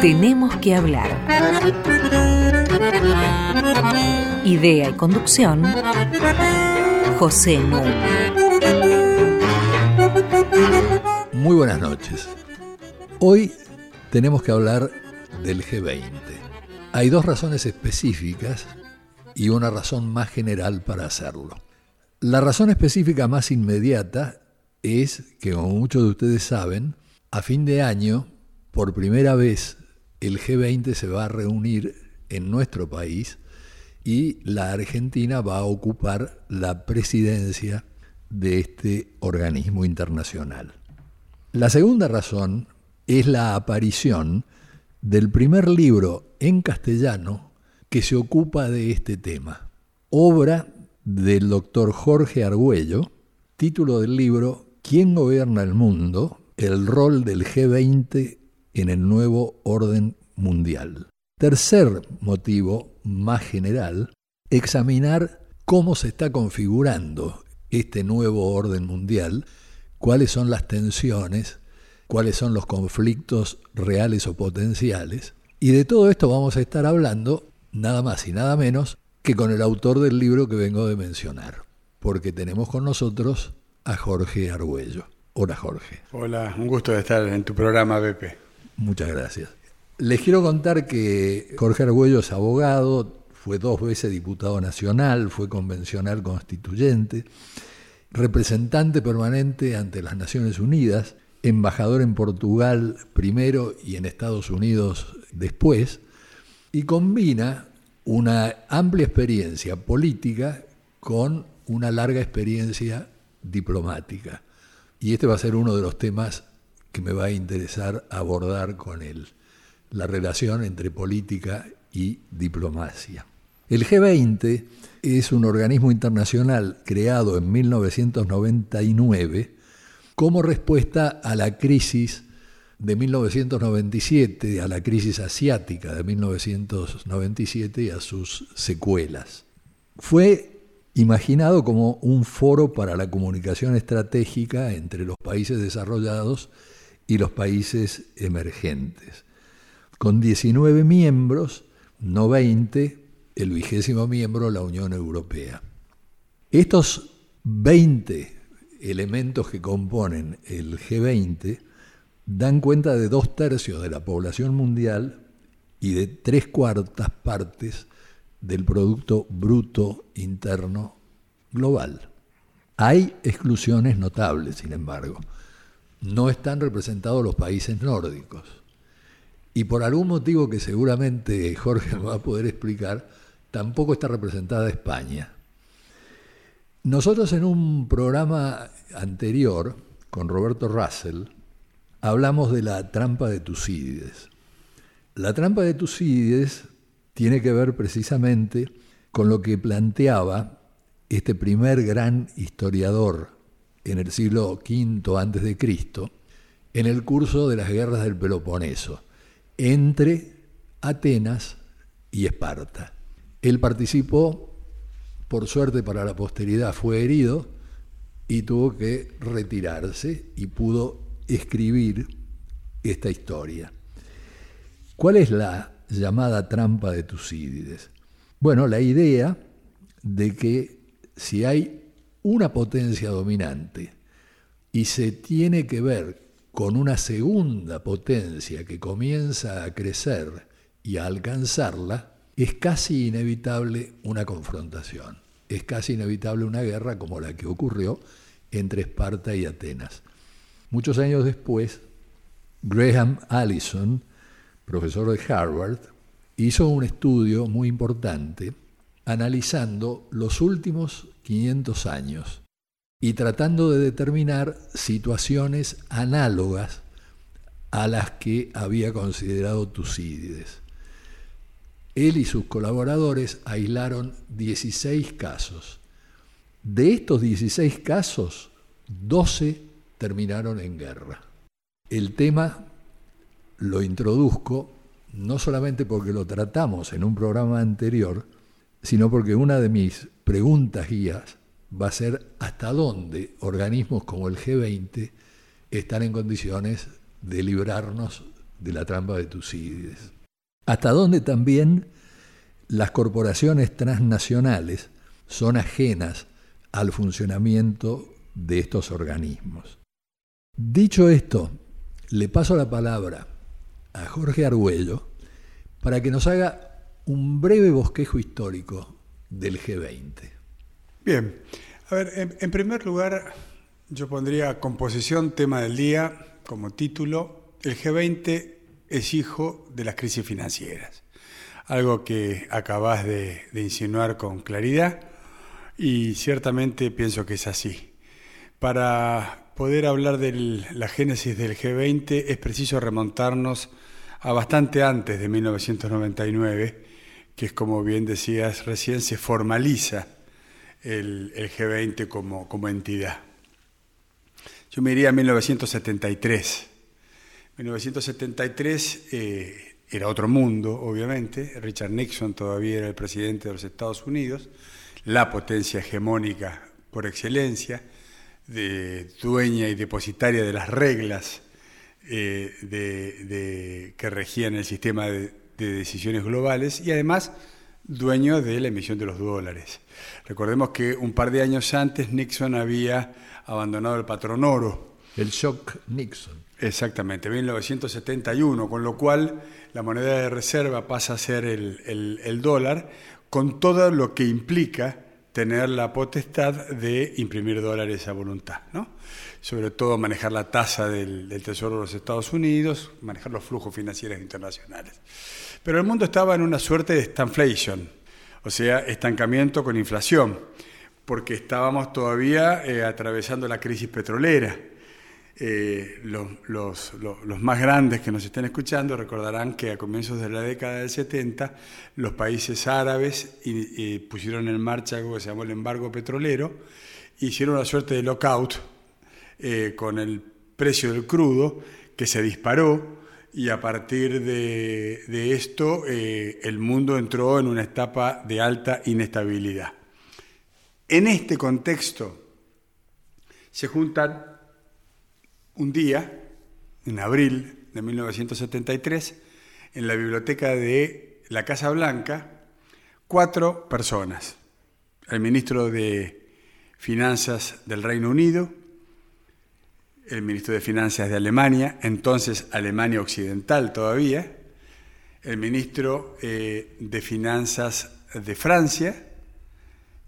Tenemos que hablar. Idea y conducción, José Núñez. Muy buenas noches. Hoy tenemos que hablar del G20. Hay dos razones específicas y una razón más general para hacerlo. La razón específica más inmediata es que, como muchos de ustedes saben, a fin de año, por primera vez, el G20 se va a reunir en nuestro país y la Argentina va a ocupar la presidencia de este organismo internacional. La segunda razón es la aparición del primer libro en castellano que se ocupa de este tema, obra del doctor Jorge Argüello, título del libro ¿Quién gobierna el mundo? El rol del G20 en el nuevo orden mundial. Tercer motivo, más general, examinar cómo se está configurando este nuevo orden mundial, cuáles son las tensiones, cuáles son los conflictos reales o potenciales. Y de todo esto vamos a estar hablando nada más y nada menos que con el autor del libro que vengo de mencionar, porque tenemos con nosotros a Jorge Argüello. Hola Jorge. Hola, un gusto de estar en tu programa, Pepe. Muchas gracias. Les quiero contar que Jorge Argüello es abogado, fue dos veces diputado nacional, fue convencional constituyente, representante permanente ante las Naciones Unidas, embajador en Portugal primero y en Estados Unidos después, y combina una amplia experiencia política con una larga experiencia diplomática. Y este va a ser uno de los temas que me va a interesar abordar con él, la relación entre política y diplomacia. El G20 es un organismo internacional creado en 1999 como respuesta a la crisis de 1997 a la crisis asiática de 1997 y a sus secuelas. Fue imaginado como un foro para la comunicación estratégica entre los países desarrollados y los países emergentes. Con 19 miembros, no 20, el vigésimo miembro la Unión Europea. Estos 20 elementos que componen el G20 dan cuenta de dos tercios de la población mundial y de tres cuartas partes del Producto Bruto Interno Global. Hay exclusiones notables, sin embargo. No están representados los países nórdicos. Y por algún motivo que seguramente Jorge va a poder explicar, tampoco está representada España. Nosotros en un programa anterior con Roberto Russell, hablamos de la trampa de Tucídides. La trampa de Tucídides tiene que ver precisamente con lo que planteaba este primer gran historiador en el siglo V antes de Cristo en el curso de las guerras del Peloponeso entre Atenas y Esparta. Él participó, por suerte para la posteridad, fue herido y tuvo que retirarse y pudo escribir esta historia. ¿Cuál es la llamada trampa de Tucídides? Bueno, la idea de que si hay una potencia dominante y se tiene que ver con una segunda potencia que comienza a crecer y a alcanzarla, es casi inevitable una confrontación, es casi inevitable una guerra como la que ocurrió entre Esparta y Atenas. Muchos años después, Graham Allison, profesor de Harvard, hizo un estudio muy importante analizando los últimos 500 años y tratando de determinar situaciones análogas a las que había considerado Tucídides. Él y sus colaboradores aislaron 16 casos. De estos 16 casos, 12 terminaron en guerra. El tema lo introduzco no solamente porque lo tratamos en un programa anterior, sino porque una de mis preguntas guías va a ser hasta dónde organismos como el G20 están en condiciones de librarnos de la trampa de Tucídides. Hasta donde también las corporaciones transnacionales son ajenas al funcionamiento de estos organismos. Dicho esto, le paso la palabra a Jorge Argüello para que nos haga un breve bosquejo histórico del G20. Bien, a ver, en, primer lugar yo pondría composición, tema del día, como título, el G20 es hijo de las crisis financieras, algo que acabas de, de insinuar con claridad y ciertamente pienso que es así. Para poder hablar de la génesis del G20 es preciso remontarnos a bastante antes de 1999, que es como bien decías recién, se formaliza el, G20 como, entidad. Yo me iría a 1973. 1973 eh, era otro mundo, obviamente. Richard Nixon todavía era el presidente de los Estados Unidos, la potencia hegemónica por excelencia, dueña y depositaria de las reglas eh, que regían el sistema de, decisiones globales y además dueño de la emisión de los dólares. Recordemos que un par de años antes Nixon había abandonado el patrón oro. El shock Nixon. Exactamente, 1971, con lo cual la moneda de reserva pasa a ser el, el dólar, con todo lo que implica tener la potestad de imprimir dólares a voluntad, ¿no? sobre todo manejar la tasa del, Tesoro de los Estados Unidos, manejar los flujos financieros internacionales. Pero el mundo estaba en una suerte de stagflation, o sea, estancamiento con inflación, porque estábamos todavía eh, atravesando la crisis petrolera. Eh, los, más grandes que nos estén escuchando recordarán que a comienzos de la década del 70 los países árabes pusieron en marcha algo que se llamó el embargo petrolero, hicieron una suerte de lockout eh, con el precio del crudo que se disparó y a partir de, esto eh, el mundo entró en una etapa de alta inestabilidad. En este contexto se juntan un día, en abril de 1973, en la biblioteca de la Casa Blanca, cuatro personas. El ministro de Finanzas del Reino Unido, el ministro de Finanzas de Alemania, entonces Alemania Occidental todavía, el ministro eh, de Finanzas de Francia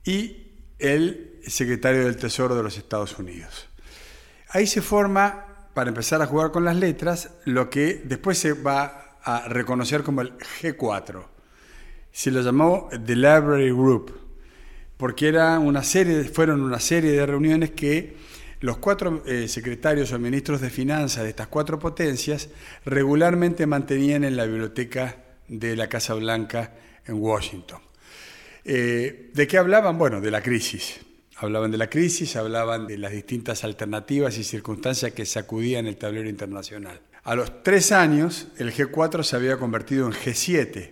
y el secretario del Tesoro de los Estados Unidos. Ahí se forma, para empezar a jugar con las letras, lo que después se va a reconocer como el G4. Se lo llamó The Library Group, porque era una serie, fueron una serie de reuniones que los cuatro eh, secretarios o ministros de finanzas de estas cuatro potencias regularmente mantenían en la biblioteca de la Casa Blanca en Washington. Eh, ¿De qué hablaban? Bueno, de la crisis. Hablaban de la crisis, hablaban de las distintas alternativas y circunstancias que sacudían el tablero internacional. A los tres años, el G4 se había convertido en G7,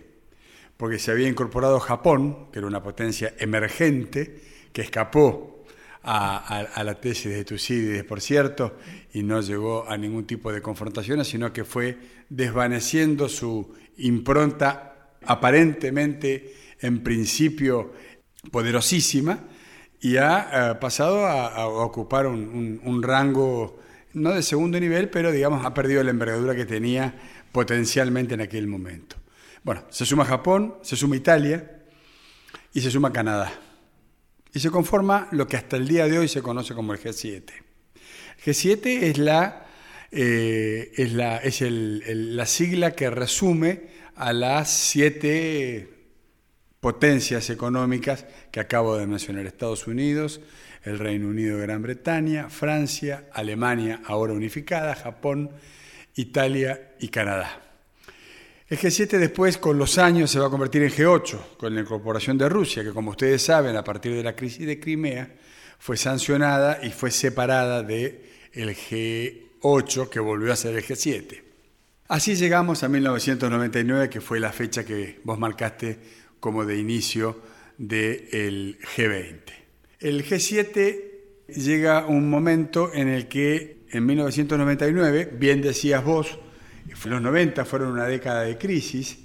porque se había incorporado Japón, que era una potencia emergente, que escapó a, la tesis de Tucídides, por cierto, y no llegó a ningún tipo de confrontaciones, sino que fue desvaneciendo su impronta aparentemente, en principio, poderosísima, y ha eh, pasado a, ocupar un, rango, no de segundo nivel, pero digamos ha perdido la envergadura que tenía potencialmente en aquel momento. Bueno, se suma Japón, se suma Italia y se suma Canadá. Y se conforma lo que hasta el día de hoy se conoce como el G7. El G7 es la, eh, es la, es la sigla que resume a las siete potencias económicas que acabo de mencionar, Estados Unidos, el Reino Unido de Gran Bretaña, Francia, Alemania ahora unificada, Japón, Italia y Canadá. El G7 después, con los años, se va a convertir en G8, con la incorporación de Rusia, que como ustedes saben, a partir de la crisis de Crimea, fue sancionada y fue separada del el G8, que volvió a ser el G7. Así llegamos a 1999, que fue la fecha que vos marcaste como de inicio del G20. El G7 llega un momento en el que en 1999, bien decías vos, Los 90 fueron una década de crisis.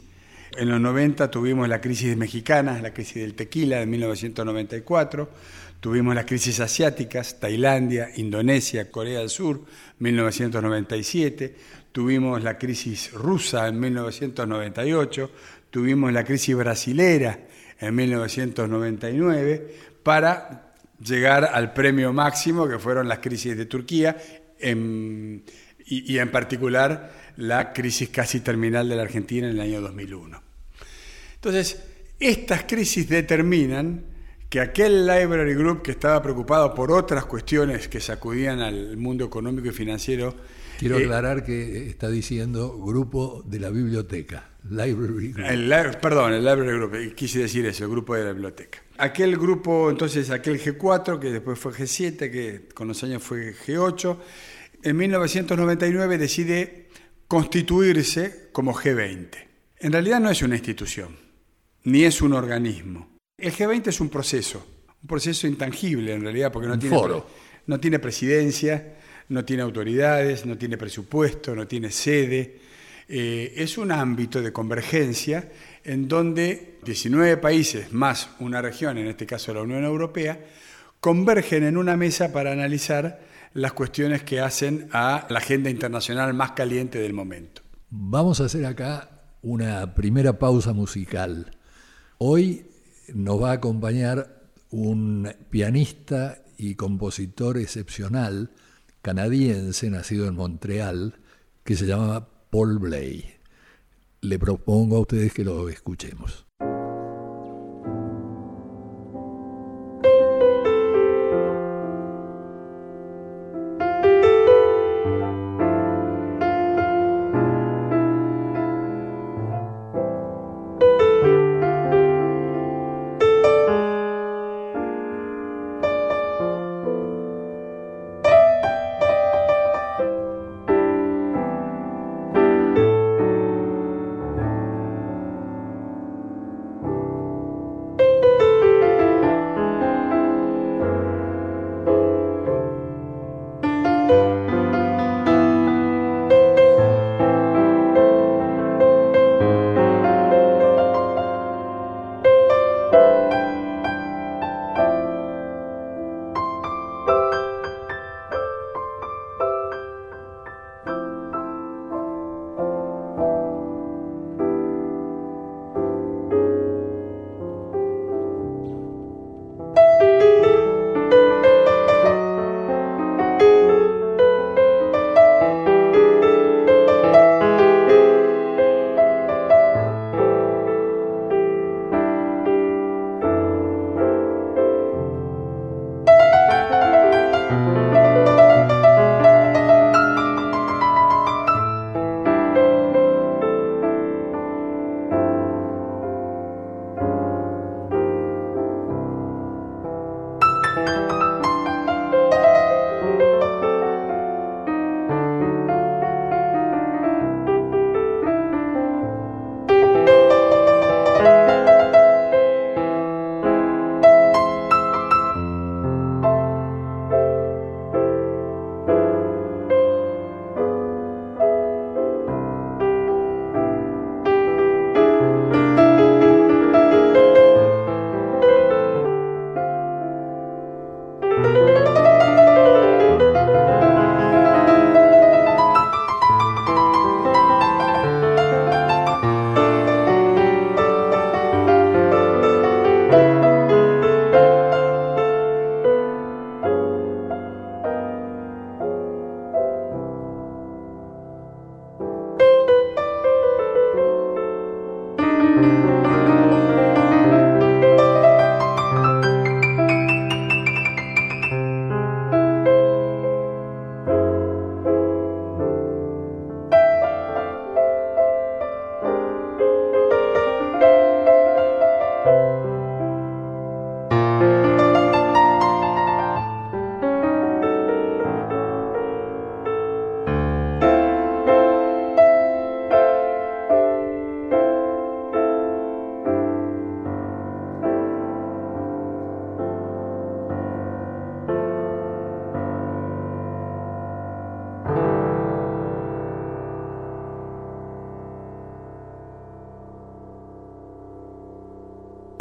En los 90 tuvimos la crisis mexicana, la crisis del tequila de 1994, tuvimos las crisis asiáticas, Tailandia, Indonesia, Corea del Sur, 1997, tuvimos la crisis rusa en 1998, tuvimos la crisis brasilera en 1999, para llegar al premio máximo que fueron las crisis de Turquía y, en particular la crisis casi terminal de la Argentina en el año 2001. Entonces, estas crisis determinan que aquel Library Group que estaba preocupado por otras cuestiones que sacudían al mundo económico y financiero. Quiero eh, aclarar que está diciendo grupo de la biblioteca, Library Group. perdón, el Library Group, quise decir eso, el grupo de la biblioteca. Aquel grupo, entonces, aquel G4, que después fue G7, que con los años fue G8, en 1999 decide constituirse como G20. En realidad no es una institución, ni es un organismo. El G20 es un proceso, un proceso intangible en realidad, porque no, tiene, no tiene presidencia, no tiene autoridades, no tiene presupuesto, no tiene sede. Eh, es un ámbito de convergencia en donde 19 países más una región, en este caso la Unión Europea, convergen en una mesa para analizar las cuestiones que hacen a la agenda internacional más caliente del momento. Vamos a hacer acá una primera pausa musical. Hoy nos va a acompañar un pianista y compositor excepcional canadiense, nacido en Montreal, que se llama Paul Bley. Le propongo a ustedes que lo escuchemos.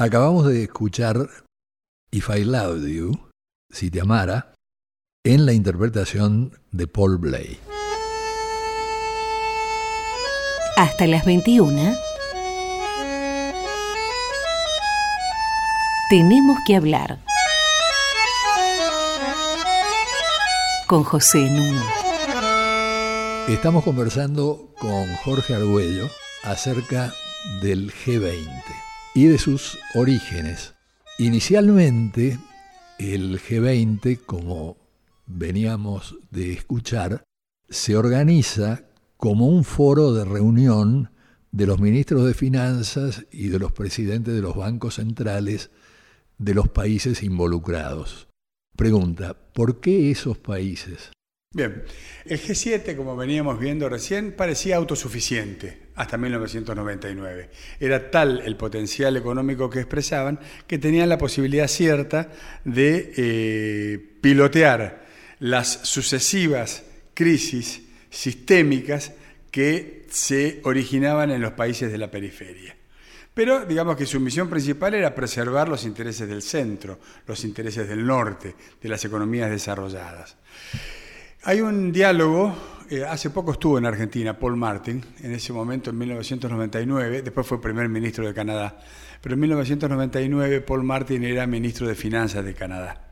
Acabamos de escuchar If I Loved You, si te amara, en la interpretación de Paul Blay. Hasta las 21. Tenemos que hablar. Con José Nuno. Estamos conversando con Jorge Argüello acerca del G20 y de sus orígenes. Inicialmente, el G20, como veníamos de escuchar, se organiza como un foro de reunión de los ministros de finanzas y de los presidentes de los bancos centrales de los países involucrados. Pregunta, ¿por qué esos países? Bien, el G7, como veníamos viendo recién, parecía autosuficiente hasta 1999. Era tal el potencial económico que expresaban que tenían la posibilidad cierta de eh, pilotear las sucesivas crisis sistémicas que se originaban en los países de la periferia. Pero digamos que su misión principal era preservar los intereses del centro, los intereses del norte, de las economías desarrolladas. Hay un diálogo, eh, hace poco estuvo en Argentina Paul Martin, en ese momento en 1999, después fue primer ministro de Canadá, pero en 1999 Paul Martin era ministro de Finanzas de Canadá.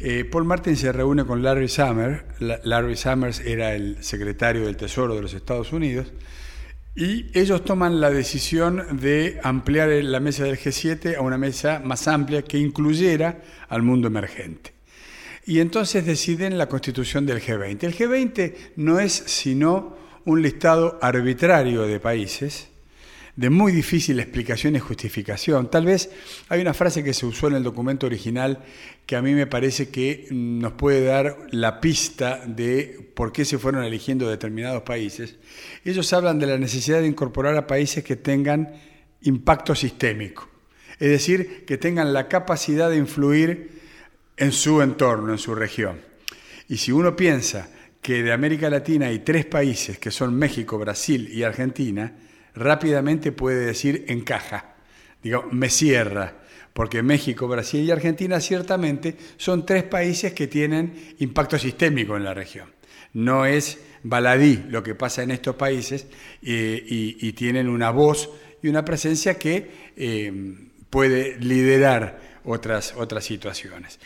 Eh, Paul Martin se reúne con Larry Summers, Larry Summers era el secretario del Tesoro de los Estados Unidos, y ellos toman la decisión de ampliar la mesa del G7 a una mesa más amplia que incluyera al mundo emergente y entonces deciden la constitución del G20. El G20 no es sino un listado arbitrario de países, de muy difícil explicación y justificación. Tal vez hay una frase que se usó en el documento original que a mí me parece que nos puede dar la pista de por qué se fueron eligiendo determinados países. Ellos hablan de la necesidad de incorporar a países que tengan impacto sistémico, es decir, que tengan la capacidad de influir en su entorno, en su región. Y si uno piensa que de América Latina hay tres países, que son México, Brasil y Argentina, rápidamente puede decir encaja, digo, me cierra, porque México, Brasil y Argentina ciertamente son tres países que tienen impacto sistémico en la región. No es baladí lo que pasa en estos países eh, y, tienen una voz y una presencia que eh, puede liderar otras, otras situaciones.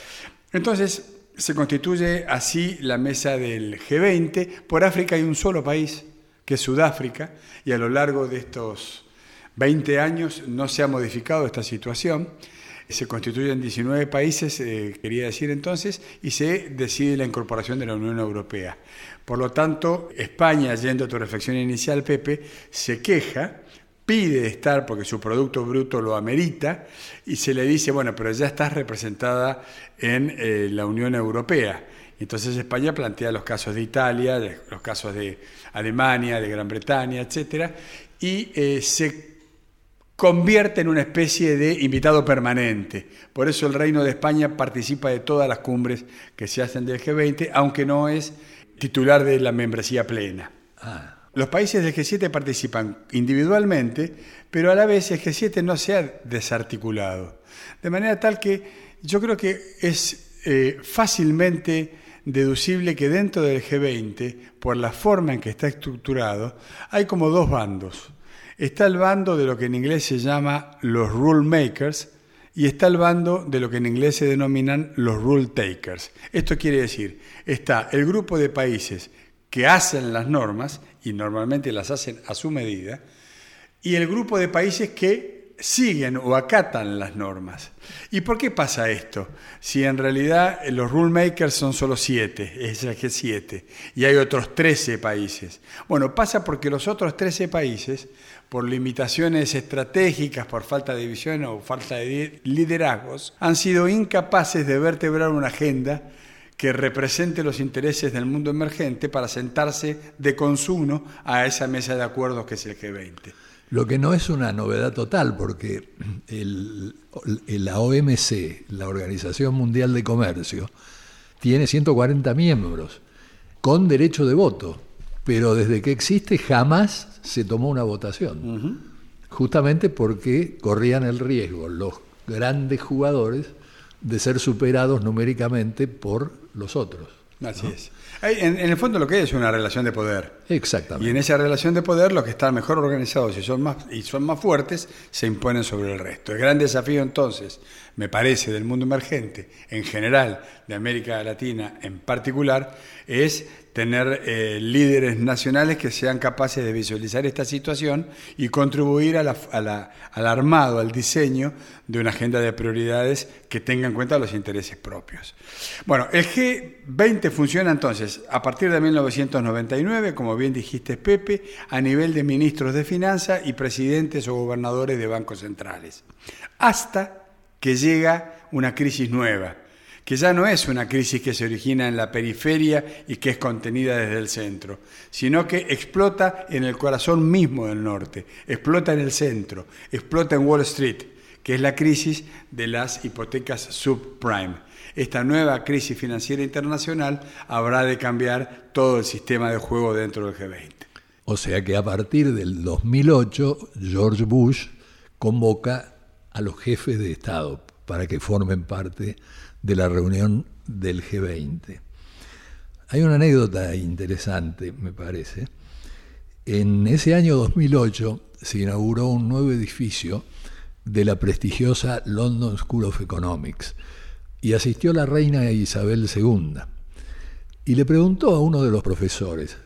Entonces, se constituye así la mesa del G20. Por África hay un solo país, que es Sudáfrica, y a lo largo de estos 20 años no se ha modificado esta situación. Se constituyen 19 países, eh, quería decir entonces, y se decide la incorporación de la Unión Europea. Por lo tanto, España, yendo a tu reflexión inicial, Pepe, se queja pide estar porque su producto bruto lo amerita y se le dice, bueno, pero ya estás representada en eh, la Unión Europea. Entonces España plantea los casos de Italia, los casos de Alemania, de Gran Bretaña, etc. Y eh, se convierte en una especie de invitado permanente. Por eso el Reino de España participa de todas las cumbres que se hacen del G20, aunque no es titular de la membresía plena. Ah. Los países del G7 participan individualmente, pero a la vez el G7 no se ha desarticulado. De manera tal que yo creo que es eh, fácilmente deducible que dentro del G20, por la forma en que está estructurado, hay como dos bandos. Está el bando de lo que en inglés se llama los rule makers y está el bando de lo que en inglés se denominan los rule takers. Esto quiere decir, está el grupo de países que hacen las normas, y normalmente las hacen a su medida, y el grupo de países que siguen o acatan las normas. ¿Y por qué pasa esto? Si en realidad los rule makers son solo siete, es el G7, y hay otros 13 países. Bueno, pasa porque los otros 13 países, por limitaciones estratégicas, por falta de visión o falta de liderazgos, han sido incapaces de vertebrar una agenda que represente los intereses del mundo emergente para sentarse de consumo a esa mesa de acuerdos que es el G20. Lo que no es una novedad total, porque la OMC, la Organización Mundial de Comercio, tiene 140 miembros con derecho de voto, pero desde que existe jamás se tomó una votación. justamente porque corrían el riesgo los grandes jugadores de ser superados numéricamente por los otros. Así es. En, en, el fondo lo que es una relación de poder. Exactamente. Y en esa relación de poder los que están mejor organizados y son más, y son más fuertes se imponen sobre el resto. El gran desafío entonces, me parece, del mundo emergente, en general, de América Latina en particular, es tener eh, líderes nacionales que sean capaces de visualizar esta situación y contribuir a la, al armado, al diseño de una agenda de prioridades que tenga en cuenta los intereses propios. Bueno, el G20 funciona entonces a partir de 1999, como bien dijiste Pepe, a nivel de ministros de finanzas y presidentes o gobernadores de bancos centrales, hasta que llega una crisis nueva que ya no es una crisis que se origina en la periferia y que es contenida desde el centro, sino que explota en el corazón mismo del norte, explota en el centro, explota en Wall Street, que es la crisis de las hipotecas subprime. Esta nueva crisis financiera internacional habrá de cambiar todo el sistema de juego dentro del G20. O sea que a partir del 2008, George Bush convoca a los jefes de Estado para que formen parte de la reunión del G20. Hay una anécdota interesante, me parece. En ese año 2008 se inauguró un nuevo edificio de la prestigiosa London School of Economics y asistió la reina Isabel II y le preguntó a uno de los profesores,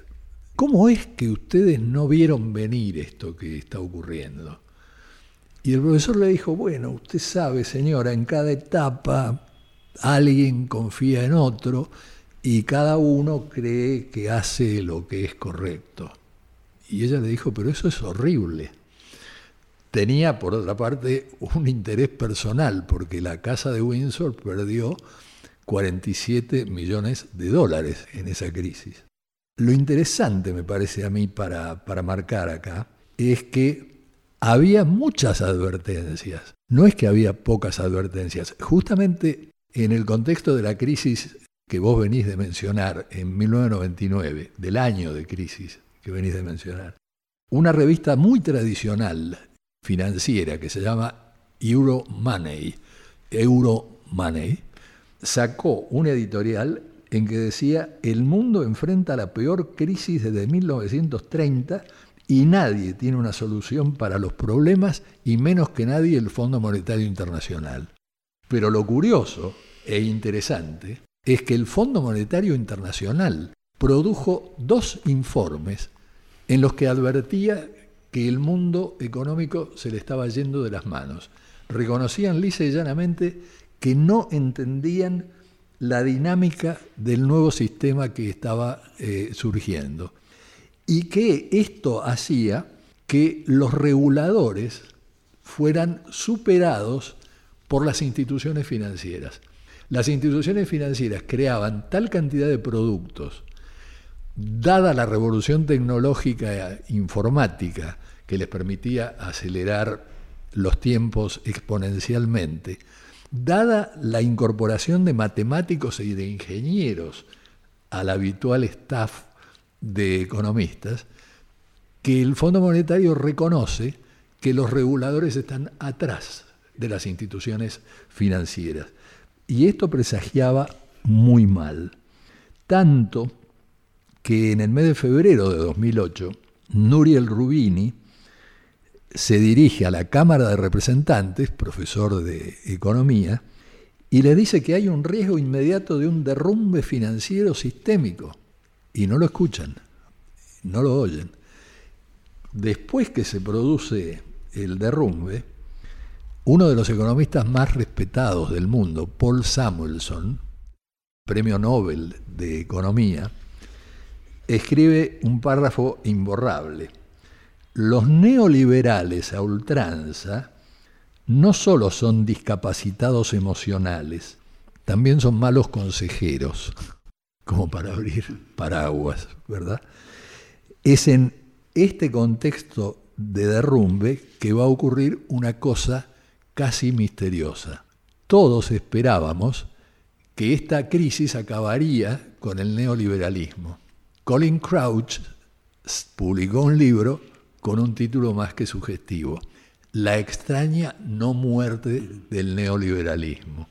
¿cómo es que ustedes no vieron venir esto que está ocurriendo? Y el profesor le dijo, bueno, usted sabe, señora, en cada etapa alguien confía en otro y cada uno cree que hace lo que es correcto. Y ella le dijo, pero eso es horrible. Tenía, por otra parte, un interés personal, porque la casa de Windsor perdió 47 millones de dólares en esa crisis. Lo interesante, me parece a mí, para, para marcar acá, es que había muchas advertencias. No es que había pocas advertencias. Justamente en el contexto de la crisis que vos venís de mencionar en 1999, del año de crisis que venís de mencionar, una revista muy tradicional financiera que se llama Euro Money, Euro Money, sacó un editorial en que decía, el mundo enfrenta la peor crisis desde 1930 y nadie tiene una solución para los problemas y menos que nadie el Fondo Monetario Internacional. Pero lo curioso e interesante es que el Fondo Monetario Internacional produjo dos informes en los que advertía que el mundo económico se le estaba yendo de las manos. Reconocían lisa y llanamente que no entendían la dinámica del nuevo sistema que estaba eh, surgiendo y que esto hacía que los reguladores fueran superados por las instituciones financieras. Las instituciones financieras creaban tal cantidad de productos, dada la revolución tecnológica informática que les permitía acelerar los tiempos exponencialmente, dada la incorporación de matemáticos y de ingenieros al habitual staff de economistas, que el Fondo Monetario reconoce que los reguladores están atrás de las instituciones financieras. Y esto presagiaba muy mal. Tanto que en el mes de febrero de 2008, Nuriel Rubini se dirige a la Cámara de Representantes, profesor de economía, y le dice que hay un riesgo inmediato de un derrumbe financiero sistémico. Y no lo escuchan, no lo oyen. Después que se produce el derrumbe, uno de los economistas más respetados del mundo, Paul Samuelson, premio Nobel de Economía, escribe un párrafo imborrable. Los neoliberales a ultranza no solo son discapacitados emocionales, también son malos consejeros, como para abrir paraguas, ¿verdad? Es en este contexto de derrumbe que va a ocurrir una cosa casi misteriosa. Todos esperábamos que esta crisis acabaría con el neoliberalismo. Colin Crouch publicó un libro con un título más que sugestivo, la extraña no muerte del neoliberalismo.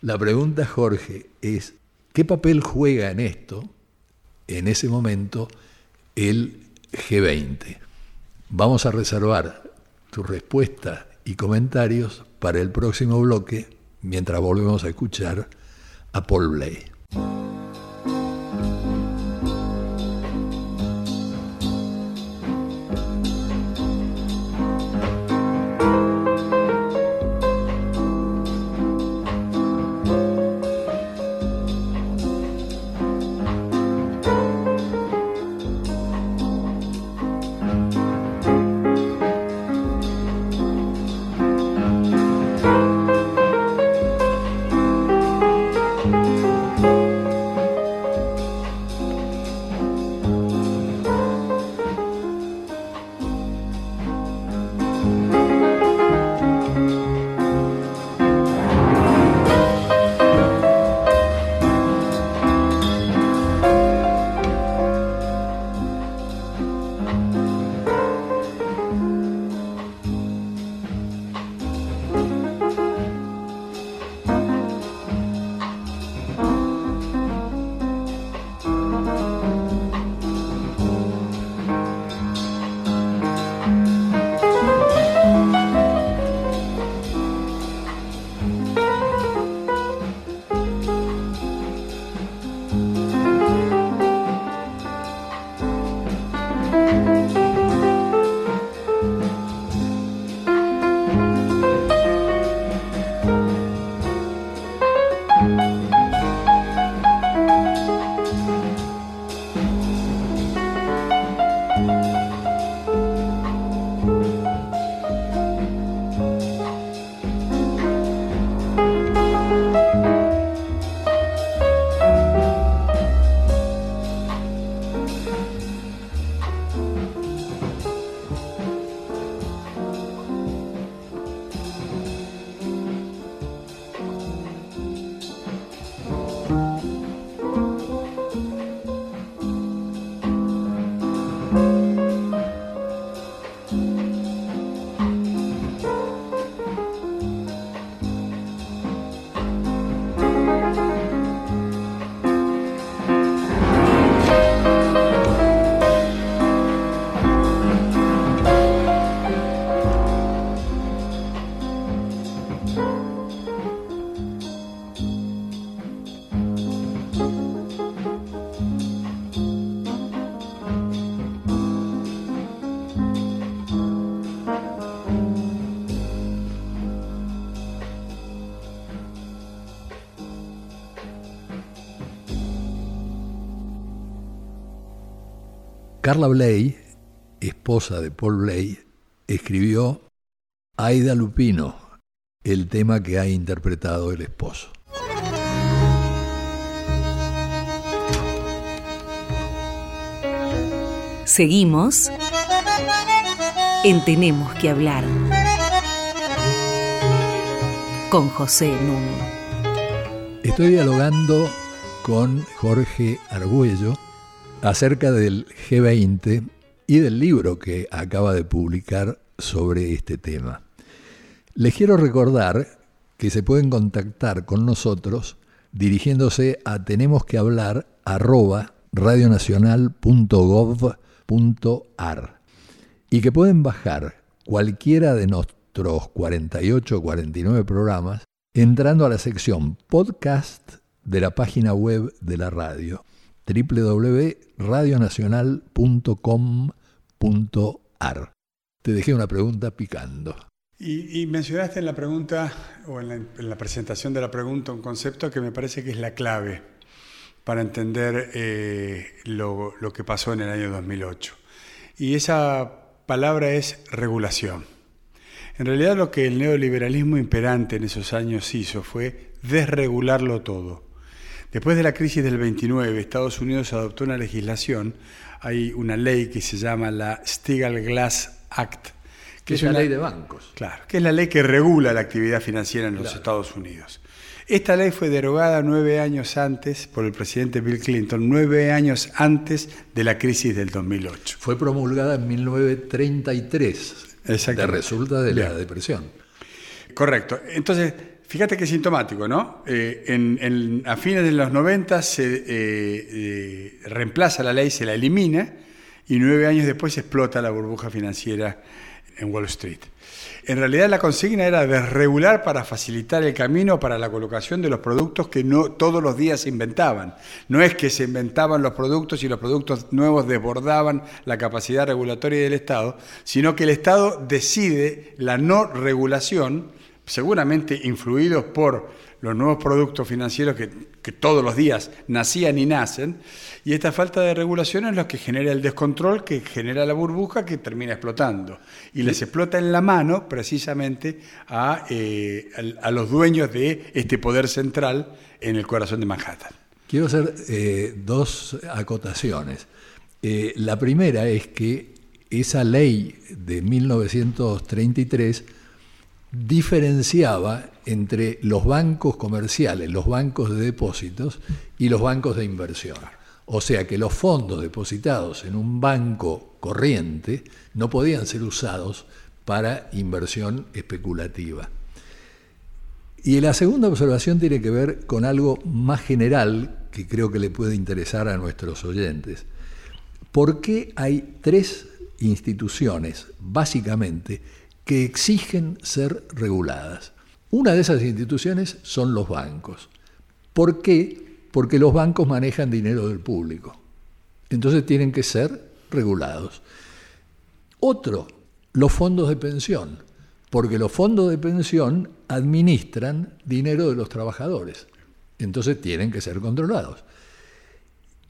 La pregunta, Jorge, es, ¿qué papel juega en esto, en ese momento, el G20? Vamos a reservar tu respuesta y comentarios para el próximo bloque, mientras volvemos a escuchar a Paul Blay. Carla Bley, esposa de Paul Bley, escribió Aida Lupino, el tema que ha interpretado el esposo. Seguimos en Tenemos que hablar con José Nuno. Estoy dialogando con Jorge Argüello, acerca del G20 y del libro que acaba de publicar sobre este tema. Les quiero recordar que se pueden contactar con nosotros dirigiéndose a tenemos que hablar y que pueden bajar cualquiera de nuestros 48 o 49 programas entrando a la sección podcast de la página web de la radio www.radionacional.com.ar. Te dejé una pregunta picando. Y, mencionaste en la pregunta, o en la, presentación de la pregunta, un concepto que me parece que es la clave para entender eh, lo, lo que pasó en el año 2008. Y esa palabra es regulación. En realidad lo que el neoliberalismo imperante en esos años hizo fue desregularlo todo Después de la crisis del 29, Estados Unidos adoptó una legislación, hay una ley que se llama la Stigall-Glass Act. Que es, una ley de bancos. Claro, que es la ley que regula la actividad financiera en los Estados Unidos. Esta ley fue derogada nueve años antes por el presidente Bill Clinton, nueve años antes de la crisis del 2008. Fue promulgada en 1933. que resulta de la depresión. Correcto. Entonces, fíjate qué sintomático, ¿no? Eh, a fines de los 90 se eh, eh, reemplaza la ley, se la elimina y nueve años después explota la burbuja financiera en Wall Street. En realidad la consigna era desregular para facilitar el camino para la colocación de los productos que no todos los días se inventaban. No es que se inventaban los productos y los productos nuevos desbordaban la capacidad regulatoria del Estado, sino que el Estado decide la no regulación, seguramente influidos por los nuevos productos financieros que, todos los días nacían y nacen, y esta falta de regulación es lo que genera el descontrol, que genera la burbuja que termina explotando. Y les explota en la mano precisamente a, eh, a, los dueños de este poder central en el corazón de Manhattan. Quiero hacer eh, dos acotaciones. Eh, la primera es que esa ley de 1933 diferenciaba entre los bancos comerciales, los bancos de depósitos y los bancos de inversión. O sea que los fondos depositados en un banco corriente no podían ser usados para inversión especulativa. Y la segunda observación tiene que ver con algo más general que creo que le puede interesar a nuestros oyentes. ¿Por qué hay tres instituciones, básicamente, que exigen ser reguladas. Una de esas instituciones son los bancos. ¿Por qué? Porque los bancos manejan dinero del público. Entonces tienen que ser regulados. Otro, los fondos de pensión, porque los fondos de pensión administran dinero de los trabajadores. Entonces tienen que ser controlados.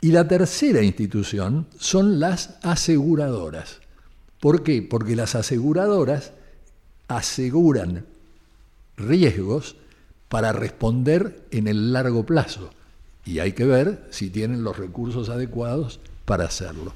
Y la tercera institución son las aseguradoras. ¿Por qué? Porque las aseguradoras aseguran riesgos para responder en el largo plazo. Y hay que ver si tienen los recursos adecuados para hacerlo.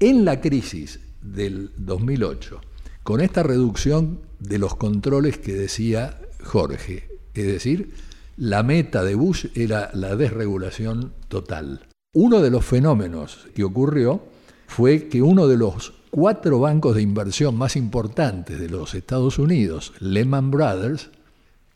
En la crisis del 2008, con esta reducción de los controles que decía Jorge, es decir, la meta de Bush era la desregulación total. Uno de los fenómenos que ocurrió fue que uno de los cuatro bancos de inversión más importantes de los Estados Unidos, Lehman Brothers,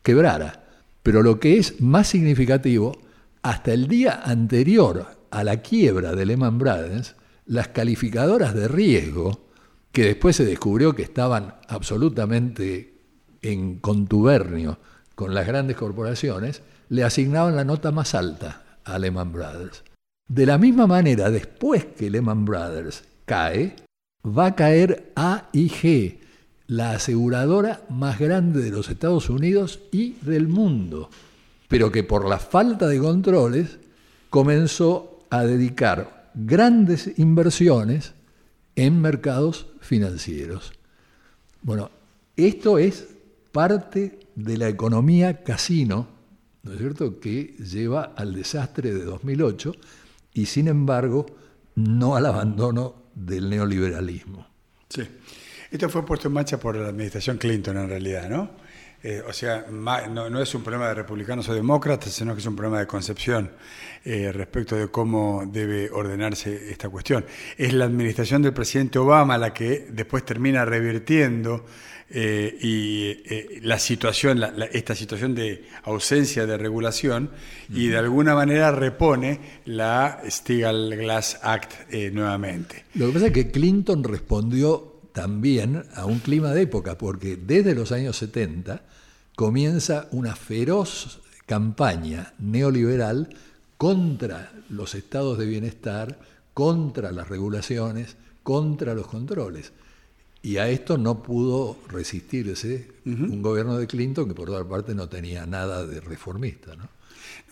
quebrara. Pero lo que es más significativo, hasta el día anterior a la quiebra de Lehman Brothers, las calificadoras de riesgo, que después se descubrió que estaban absolutamente en contubernio con las grandes corporaciones, le asignaban la nota más alta a Lehman Brothers. De la misma manera, después que Lehman Brothers cae, va a caer AIG, la aseguradora más grande de los Estados Unidos y del mundo, pero que por la falta de controles comenzó a dedicar grandes inversiones en mercados financieros. Bueno, esto es parte de la economía casino, ¿no es cierto?, que lleva al desastre de 2008 y sin embargo no al abandono del neoliberalismo. Sí. Esto fue puesto en marcha por la administración Clinton en realidad, ¿no? Eh, o sea, no, es un problema de republicanos o demócratas, sino que es un problema de concepción eh, respecto de cómo debe ordenarse esta cuestión. Es la administración del presidente Obama la que después termina revirtiendo eh, y la situación, esta situación de ausencia de regulación y de alguna manera repone la Stigall Glass Act nuevamente. Lo que pasa es que Clinton respondió también a un clima de época, porque desde los años 70 comienza una feroz campaña neoliberal contra los estados de bienestar, contra las regulaciones, contra los controles. Y a esto no pudo resistirse un gobierno de Clinton que por otra parte no tenía nada de reformista. ¿no?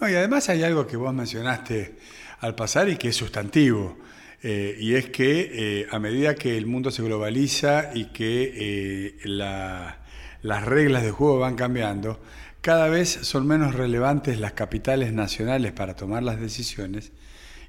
no y además hay algo que vos mencionaste al pasar y que es sustantivo. Eh, y es que eh, a medida que el mundo se globaliza y que eh, las reglas de juego van cambiando, cada vez son menos relevantes las capitales nacionales para tomar las decisiones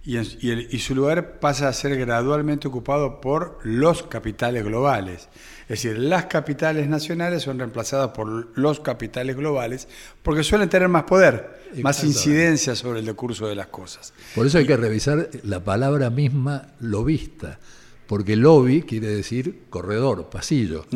y, y, su lugar pasa a ser gradualmente ocupado por los capitales globales. Es decir, las capitales nacionales son reemplazadas por los capitales globales porque suelen tener más poder, más incidencia sobre el decurso de las cosas. Por eso hay que revisar la palabra misma lobista, porque lobby quiere decir corredor, pasillo.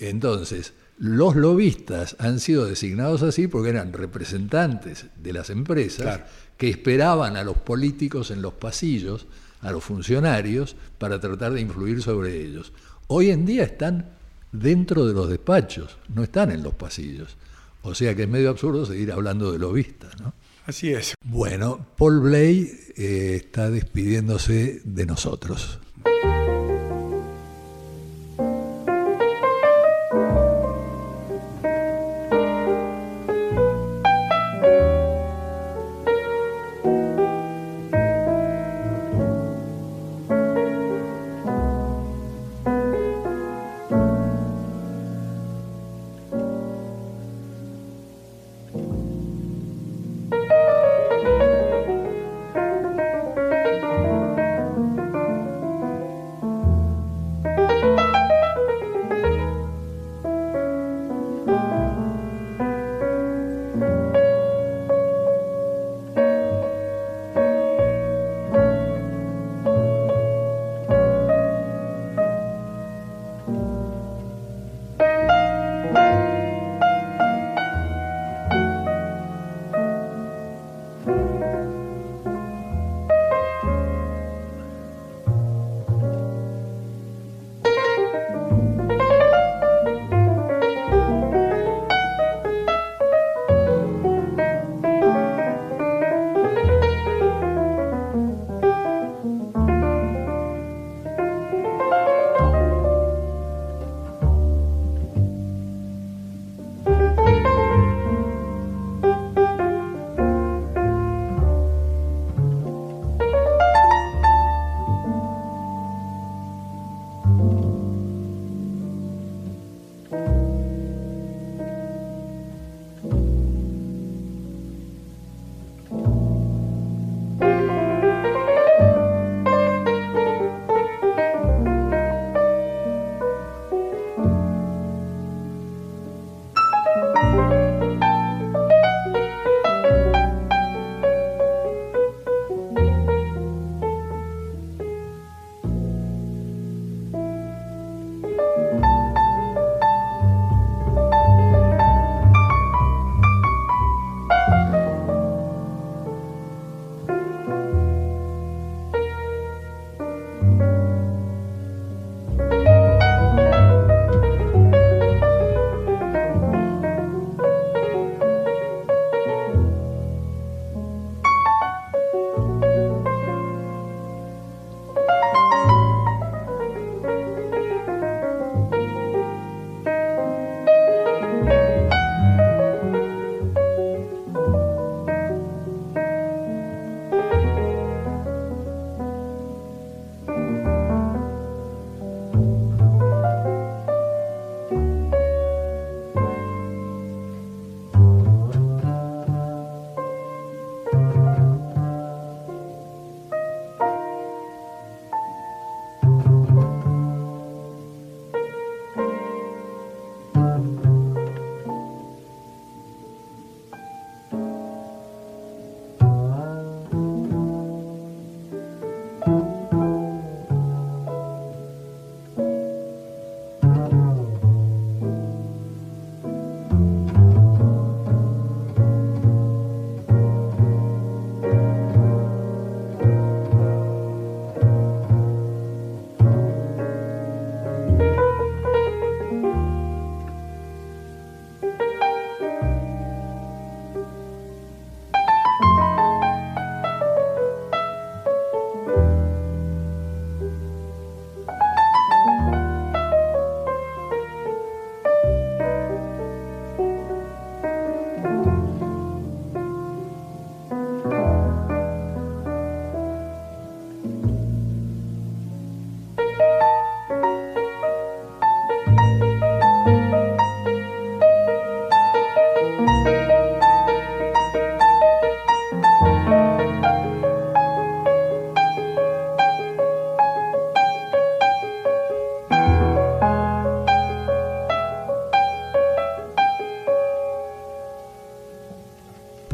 Entonces, los lobistas han sido designados así porque eran representantes de las empresas que esperaban a los políticos en los pasillos, a los funcionarios, para tratar de influir sobre ellos. Hoy en día están dentro de los despachos, no están en los pasillos. O sea que es medio absurdo seguir hablando de lobistas, ¿no? Así es. Bueno, Paul Blay eh, está despidiéndose de nosotros.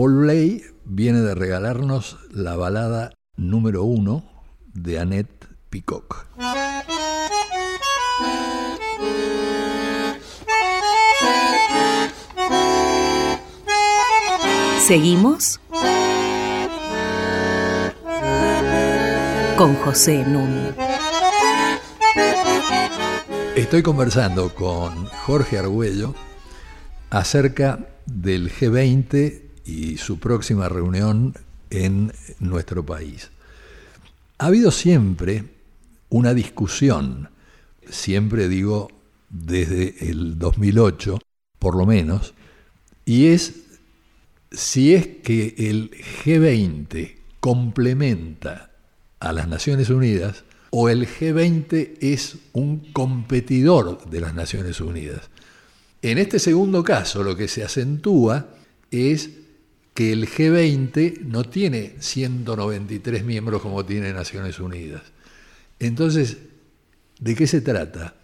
Paul Bley viene de regalarnos la balada número uno de Annette Peacock. Seguimos con José Núñez. Estoy conversando con Jorge Argüello acerca del G20 y su próxima reunión en nuestro país. Ha habido siempre una discusión, siempre digo desde el 2008, por lo menos, y es si es que el G20 complementa a las Naciones Unidas o el G20 es un competidor de las Naciones Unidas. En este segundo caso, lo que se acentúa es que el G20 no tiene 193 miembros como tiene Naciones Unidas. Entonces, ¿de qué se trata?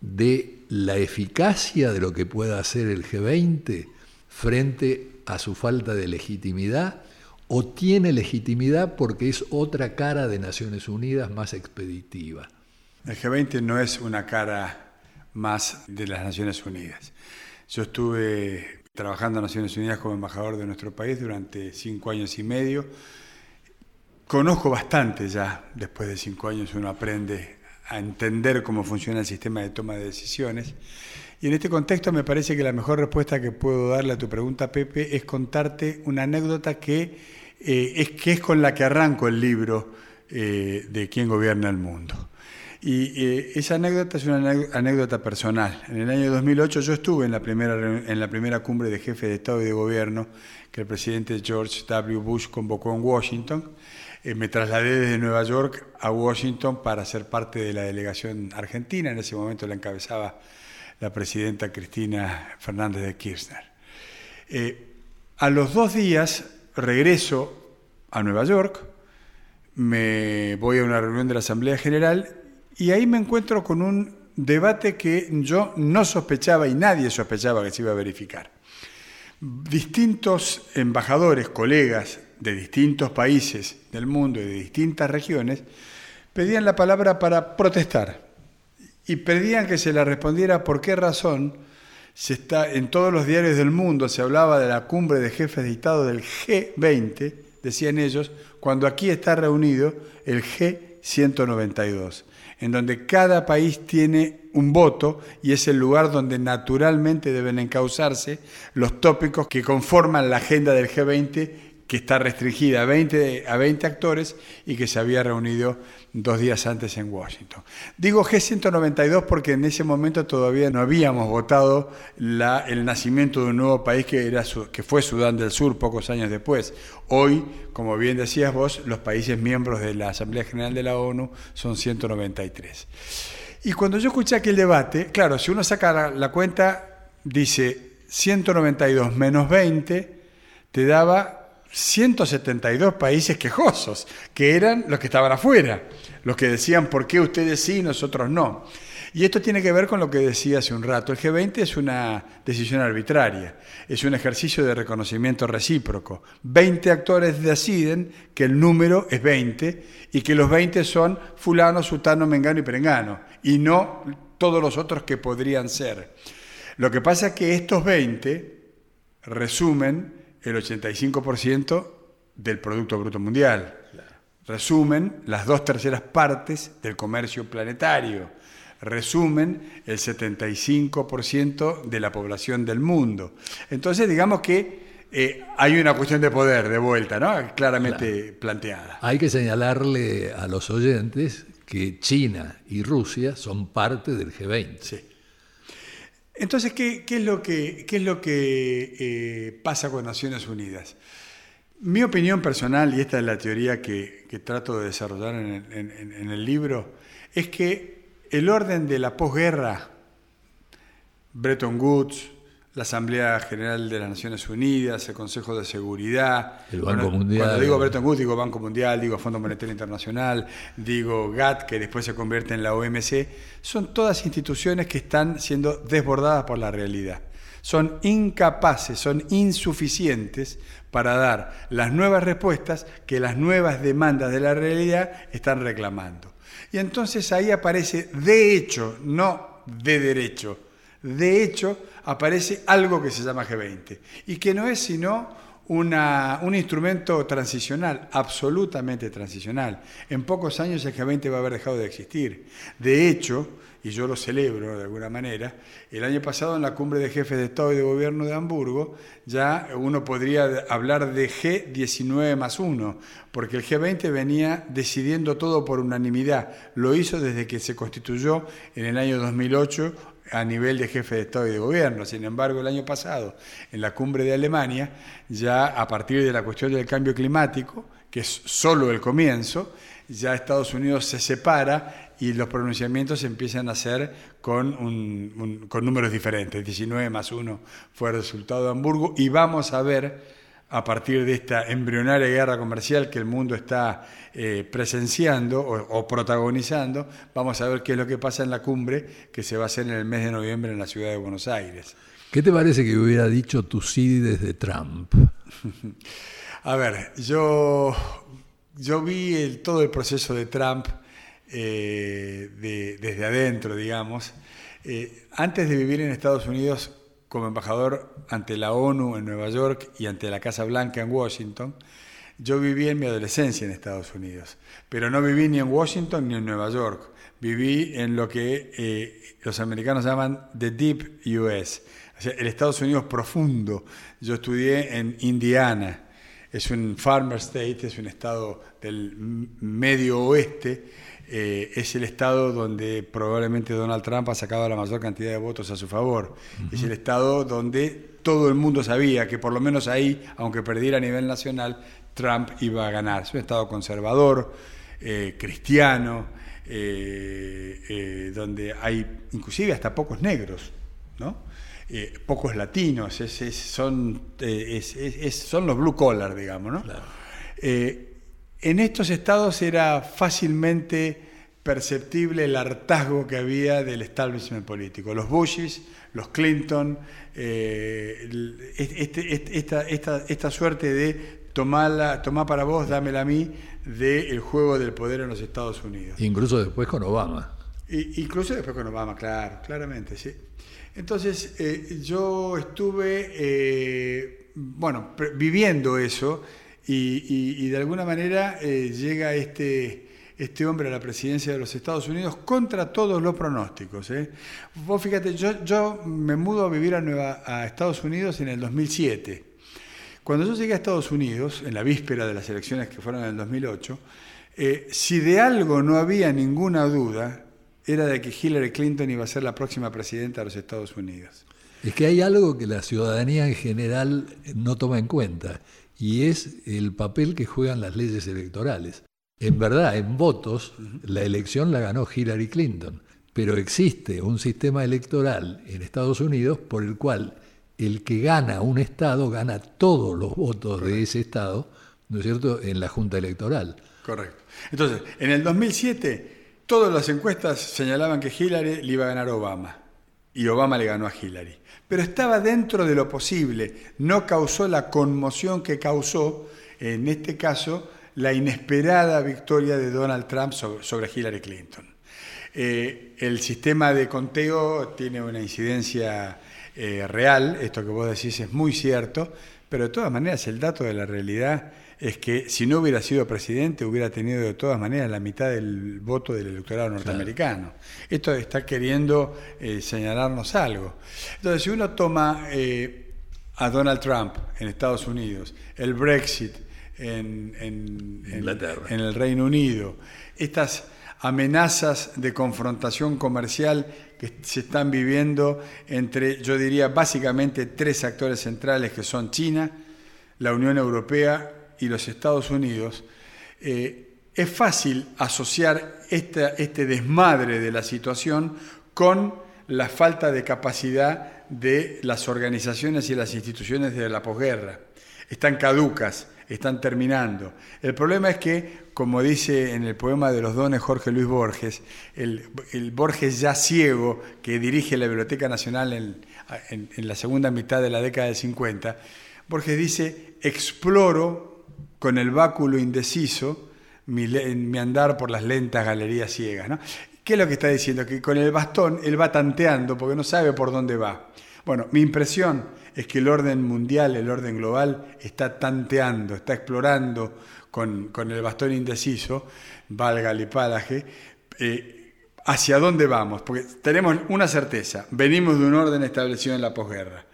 ¿De la eficacia de lo que pueda hacer el G20 frente a su falta de legitimidad? ¿O tiene legitimidad porque es otra cara de Naciones Unidas más expeditiva? El G20 no es una cara más de las Naciones Unidas. Yo estuve trabajando en Naciones Unidas como embajador de nuestro país durante cinco años y medio. Conozco bastante ya, después de cinco años uno aprende a entender cómo funciona el sistema de toma de decisiones. Y en este contexto me parece que la mejor respuesta que puedo darle a tu pregunta, Pepe, es contarte una anécdota que, eh, es, que es con la que arranco el libro eh, de quién gobierna el mundo. Y eh, esa anécdota es una anécdota personal. En el año 2008 yo estuve en la primera, en la primera cumbre de jefes de Estado y de Gobierno que el presidente George W. Bush convocó en Washington. Eh, me trasladé desde Nueva York a Washington para ser parte de la delegación argentina. En ese momento la encabezaba la presidenta Cristina Fernández de Kirchner. Eh, a los dos días regreso a Nueva York, me voy a una reunión de la Asamblea General y ahí me encuentro con un debate que yo no sospechaba y nadie sospechaba que se iba a verificar. Distintos embajadores, colegas de distintos países del mundo y de distintas regiones pedían la palabra para protestar y pedían que se les respondiera por qué razón se está, en todos los diarios del mundo se hablaba de la cumbre de jefes de Estado del G20, decían ellos, cuando aquí está reunido el G192 en donde cada país tiene un voto y es el lugar donde naturalmente deben encauzarse los tópicos que conforman la agenda del G20 que está restringida a 20, a 20 actores y que se había reunido dos días antes en Washington. Digo G192 porque en ese momento todavía no habíamos votado el nacimiento de un nuevo país que, era, que fue Sudán del Sur pocos años después. Hoy, como bien decías vos, los países miembros de la Asamblea General de la ONU son 193. Y cuando yo escuché aquel debate, claro, si uno saca la cuenta, dice 192 menos 20, te daba 172 países quejosos, que eran los que estaban afuera, los que decían por qué ustedes sí y nosotros no. Y esto tiene que ver con lo que decía hace un rato. El G20 es una decisión arbitraria, es un ejercicio de reconocimiento recíproco. 20 actores deciden que el número es 20 y que los 20 son fulano, sutano, mengano y perengano, y no todos los otros que podrían ser. Lo que pasa es que estos 20 resumen el 85% del Producto Bruto Mundial. Resumen las dos terceras partes del comercio planetario. Resumen el 75% de la población del mundo. Entonces, digamos que eh, hay una cuestión de poder de vuelta, ¿no? Claramente planteada. Hay que señalarle a los oyentes que China y Rusia son parte del G20. Sí. Entonces, ¿qué, es lo que, es lo que eh, pasa con Naciones Unidas? Mi opinión personal, y esta es la teoría que, trato de desarrollar en el, libro, es que el orden de la posguerra, Bretton Woods, la Asamblea General de las Naciones Unidas, el Consejo de Seguridad, el Banco Mundial. Cuando digo Bretton Woods, digo Banco Mundial, digo Fondo Monetario Internacional, digo GATT, que después se convierte en la OMC, son todas instituciones que están siendo desbordadas por la realidad. Son incapaces, son insuficientes para dar las nuevas respuestas que las nuevas demandas de la realidad están reclamando. Y entonces ahí aparece, de hecho, no de derecho, de hecho, aparece algo que se llama G20 y que no es sino una, un instrumento transicional, absolutamente transicional. En pocos años el G20 va a haber dejado de existir. De hecho, y yo lo celebro de alguna manera, el año pasado en la cumbre de jefes de Estado y de Gobierno de Hamburgo ya uno podría hablar de G19 más 1, porque el G20 venía decidiendo todo por unanimidad. Lo hizo desde que se constituyó en el año 2008 a nivel de jefe de Estado y de Gobierno. Sin embargo, el año pasado, en la cumbre de Alemania, ya a partir de la cuestión del cambio climático, que es solo el comienzo, ya Estados Unidos se separa y los pronunciamientos empiezan a ser con, con números diferentes. 19 más 1 fue el resultado de Hamburgo y vamos a ver a partir de esta embrionaria guerra comercial que el mundo está eh, presenciando o, protagonizando, vamos a ver qué es lo que pasa en la cumbre que se va a hacer en el mes de noviembre en la ciudad de Buenos Aires. ¿Qué te parece que hubiera dicho tu sí desde Trump? a ver, yo, yo vi todo el proceso de Trump eh, desde adentro, digamos. Eh, antes de vivir en Estados Unidos, como embajador ante la ONU en Nueva York y ante la Casa Blanca en Washington, yo viví en mi adolescencia en Estados Unidos, pero no viví ni en Washington ni en Nueva York. Viví en lo que eh, los americanos llaman the Deep US, o sea, el Estados Unidos profundo. Yo estudié en Indiana, es un farmer state, es un estado del medio oeste eh, es el estado donde probablemente Donald Trump ha sacado la mayor cantidad de votos a su favor. Es el estado donde todo el mundo sabía que por lo menos ahí, aunque perdiera a nivel nacional, Trump iba a ganar. Es un estado conservador, eh, cristiano, eh, donde hay inclusive hasta pocos negros, ¿no? pocos latinos, son, son los blue collar, digamos. ¿no? En estos estados era fácilmente perceptible el hartazgo que había del establishment político. Los Bushes, los Clinton, eh, este, este, esta, esta, esta, suerte de tomar para vos, dámela a mí, del juego del poder en los Estados Unidos. Incluso después con Obama. incluso después con Obama, claro, claramente, sí. Entonces, eh, yo estuve, eh, bueno, viviendo eso y, de alguna manera eh, llega este, este hombre a la presidencia de los Estados Unidos contra todos los pronósticos. ¿eh? Vos fíjate, yo, yo me mudo a vivir a, Nueva, a Estados Unidos en el 2007. Cuando yo llegué a Estados Unidos, en la víspera de las elecciones que fueron en el 2008, eh, si de algo no había ninguna duda, era de que Hillary Clinton iba a ser la próxima presidenta de los Estados Unidos. Es que hay algo que la ciudadanía en general no toma en cuta, y es el papel que juegan las leyes electorales. En verdad, en votos, la elección la ganó Hillary Clinton, pero existe un sistema electoral en Estados Unidos por el cual el que gana un Estado gana todos los votos de ese Estado, ¿no es cierto?, en la Junta Electoral. Correcto. Entonces, en el 2007, todas las encuestas señalaban que Hillary le iba a ganar a Obama, y Obama le ganó a Hillary pero estaba dentro de lo posible, no causó la conmoción que causó, en este caso, la inesperada victoria de Donald Trump sobre, Hillary Clinton. Eh, el sistema de conteo tiene una incidencia eh, real, esto que vos decís es muy cierto, pero de todas maneras el dato de la realidad es que si no hubiera sido presidente hubiera tenido de todas maneras la mitad del voto del electorado norteamericano. Esto está queriendo eh, señalarnos algo. Entonces, si uno toma eh, a Donald Trump en Estados Unidos, el Brexit en, en, en el Reino Unido, estas amenazas de confrontación comercial que se están viviendo entre, yo diría, básicamente tres actores centrales que son China, la Unión Europea y los Estados Unidos, eh, es fácil asociar este desmadre de la situación con la falta de capacidad de las organizaciones y las instituciones de la posguerra. Están caducas, están terminando. El problema es que, como dice en el poema de los dones Jorge Luis Borges, el, Borges ya ciego que dirige la Biblioteca Nacional en, en la segunda mitad de la década del 50, Borges dice, exploro con el báculo indeciso mi, andar por las lentas galerías ciegas. ¿no? ¿Qué es lo que está diciendo? Que con el bastón él va tanteando porque no sabe por dónde va. Bueno, mi impresión es que el orden mundial, el orden global, está tanteando, está explorando con, el bastón indeciso, valga el hipálaje, eh, hacia dónde vamos. Porque tenemos una certeza, venimos de un orden establecido en la posguerra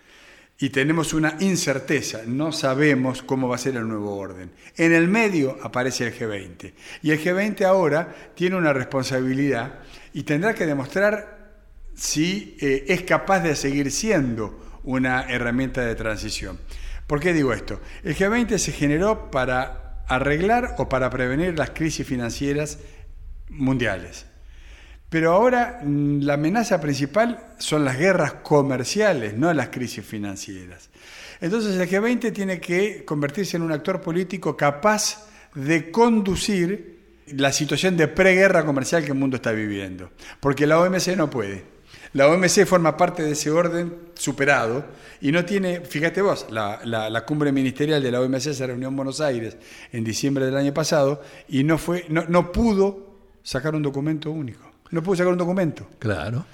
y tenemos una incerteza, no sabemos cómo va a ser el nuevo orden. En el medio aparece el G20 y el G20 ahora tiene una responsabilidad y tendrá que demostrar si eh, es capaz de seguir siendo una herramienta de transición. ¿Por qué digo esto? El G20 se generó para arreglar o para prevenir las crisis financieras mundiales. Pero ahora mm, la amenaza principal son las guerras comerciales, no las crisis financieras. Entonces el G20 tiene que convertirse en un actor político capaz de conducir la situación de preguerra comercial que el mundo está viviendo. Porque la OMC no puede. La OMC forma parte de ese orden superado y no tiene, fíjate vos, la, cumbre ministerial de la OMC se reunió en Buenos Aires en diciembre del año pasado y no, fue, no, no pudo sacar un documento único no pudo sacar un documento. Claro.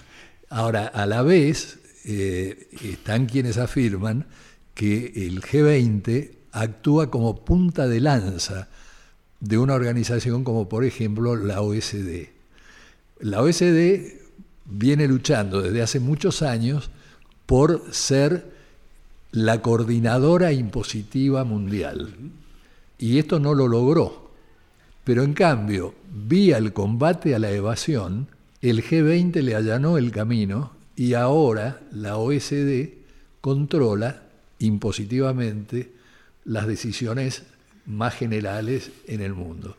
Ahora, a la vez, eh, están quienes afirman que el G20 actúa como punta de lanza de una organización como por ejemplo la OSD. La OSD viene luchando desde hace muchos años por ser la coordinadora impositiva mundial. Y esto no lo logró. Pero en cambio, vía el combate a la evasión, el G20 le allanó el camino y ahora la OSD controla impositivamente las decisiones más generales en el mundo.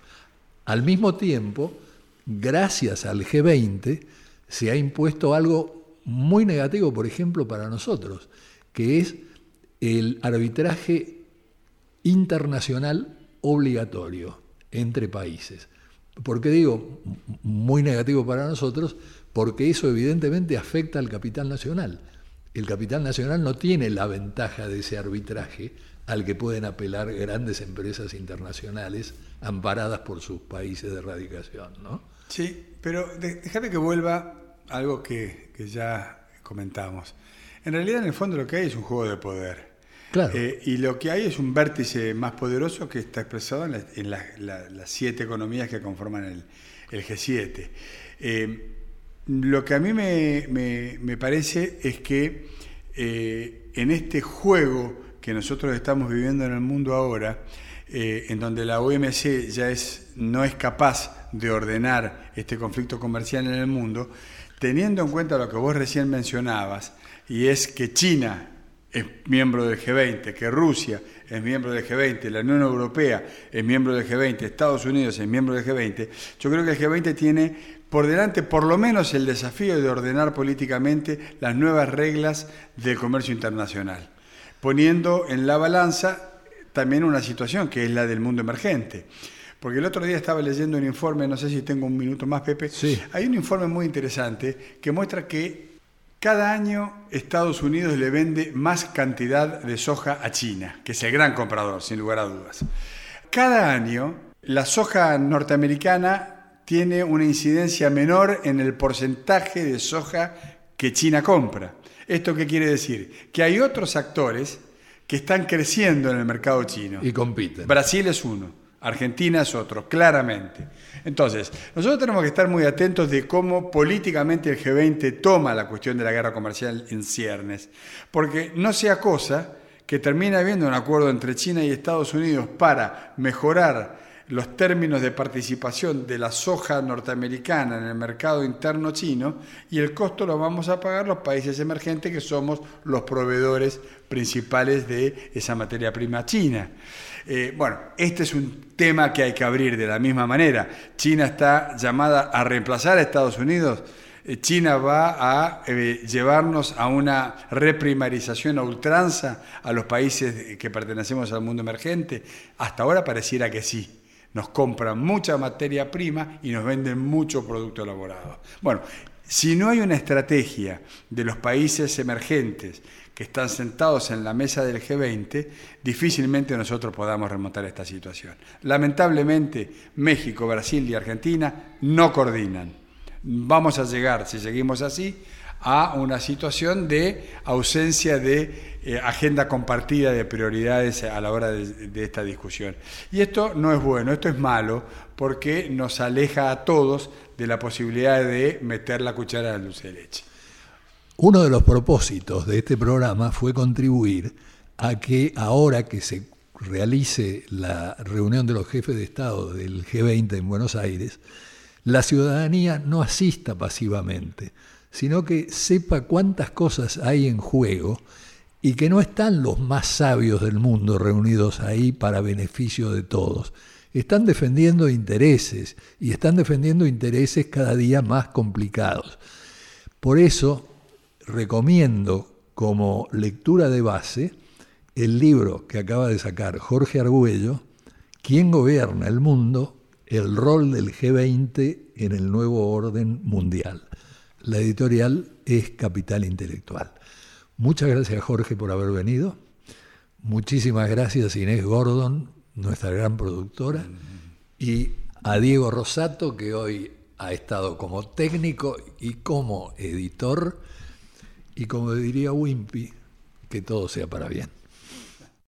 Al mismo tiempo, gracias al G20, se ha impuesto algo muy negativo, por ejemplo, para nosotros, que es el arbitraje internacional obligatorio entre países. ¿Por qué digo muy negativo para nosotros? Porque eso evidentemente afecta al capital nacional. El capital nacional no tiene la ventaja de ese arbitraje al que pueden apelar grandes empresas internacionales amparadas por sus países de radicación. ¿no? Sí, pero déjame que vuelva a algo que ya comentamos. En realidad, en el fondo, lo que hay es un juego de poder. Eh, y lo que hay es un vértice más poderoso que está expresado en, las siete economías que conforman el, G7. Eh, lo que a mí me, parece es que eh, en este juego que nosotros estamos viviendo en el mundo ahora, en donde la OMC ya es, no es capaz de ordenar este conflicto comercial en el mundo, teniendo en cuenta lo que vos recién mencionabas, y es que China es miembro del G20, que Rusia es miembro del G20, la Unión Europea es miembro del G20, Estados Unidos es miembro del G20, yo creo que el G20 tiene por delante por lo menos el desafío de ordenar políticamente las nuevas reglas del comercio internacional, poniendo en la balanza también una situación que es la del mundo emergente. Porque el otro día estaba leyendo un informe, no sé si tengo un minuto más, Pepe. Sí. Hay un informe muy interesante que muestra que cada año Estados Unidos le vende más cantidad de soja a China, que es el gran comprador, sin lugar a dudas. Cada año la soja norteamericana tiene una incidencia menor en el porcentaje de soja que China compra. ¿Esto qué quiere decir? Que hay otros actores que están creciendo en el mercado chino. Y compiten. Brasil es uno. Argentina es otro, claramente. Entonces, nosotros tenemos que estar muy atentos de cómo políticamente el G20 toma la cuestión de la guerra comercial en ciernes, porque no sea cosa que termine habiendo un acuerdo entre China y Estados Unidos para mejorar los términos de participación de la soja norteamericana en el mercado interno chino y el costo lo vamos a pagar los países emergentes que somos los proveedores principales de esa materia prima china. Eh, bueno, este es un tema que hay que abrir de la misma manera. China está llamada a reemplazar a Estados Unidos. Eh, China va a eh, llevarnos a una reprimarización a ultranza a los países que pertenecemos al mundo emergente. Hasta ahora pareciera que sí. Nos compran mucha materia prima y nos venden mucho producto elaborado. Bueno, si no hay una estrategia de los países emergentes que están sentados en la mesa del G20, difícilmente nosotros podamos remontar esta situación. Lamentablemente, México, Brasil y Argentina no coordinan. Vamos a llegar, si seguimos así, a una situación de ausencia de eh, agenda compartida de prioridades a la hora de, esta discusión. Y esto no es bueno, esto es malo, porque nos aleja a todos de la posibilidad de meter la cuchara de dulce de leche. Uno de los propósitos de este programa fue contribuir a que ahora que se realice la reunión de los jefes de Estado del G20 en Buenos Aires, la ciudadanía no asista pasivamente, sino que sepa cuántas cosas hay en juego y que no están los más sabios del mundo reunidos ahí para beneficio de todos. Están defendiendo intereses y están defendiendo intereses cada día más complicados. Por eso recomiendo como lectura de base el libro que acaba de sacar Jorge Argüello, ¿Quién gobierna el mundo? El rol del G20 en el nuevo orden mundial. La editorial es Capital Intelectual. Muchas gracias Jorge por haber venido. Muchísimas gracias Inés Gordon, nuestra gran productora, y a Diego Rosato, que hoy ha estado como técnico y como editor, y como diría Wimpy, que todo sea para bien.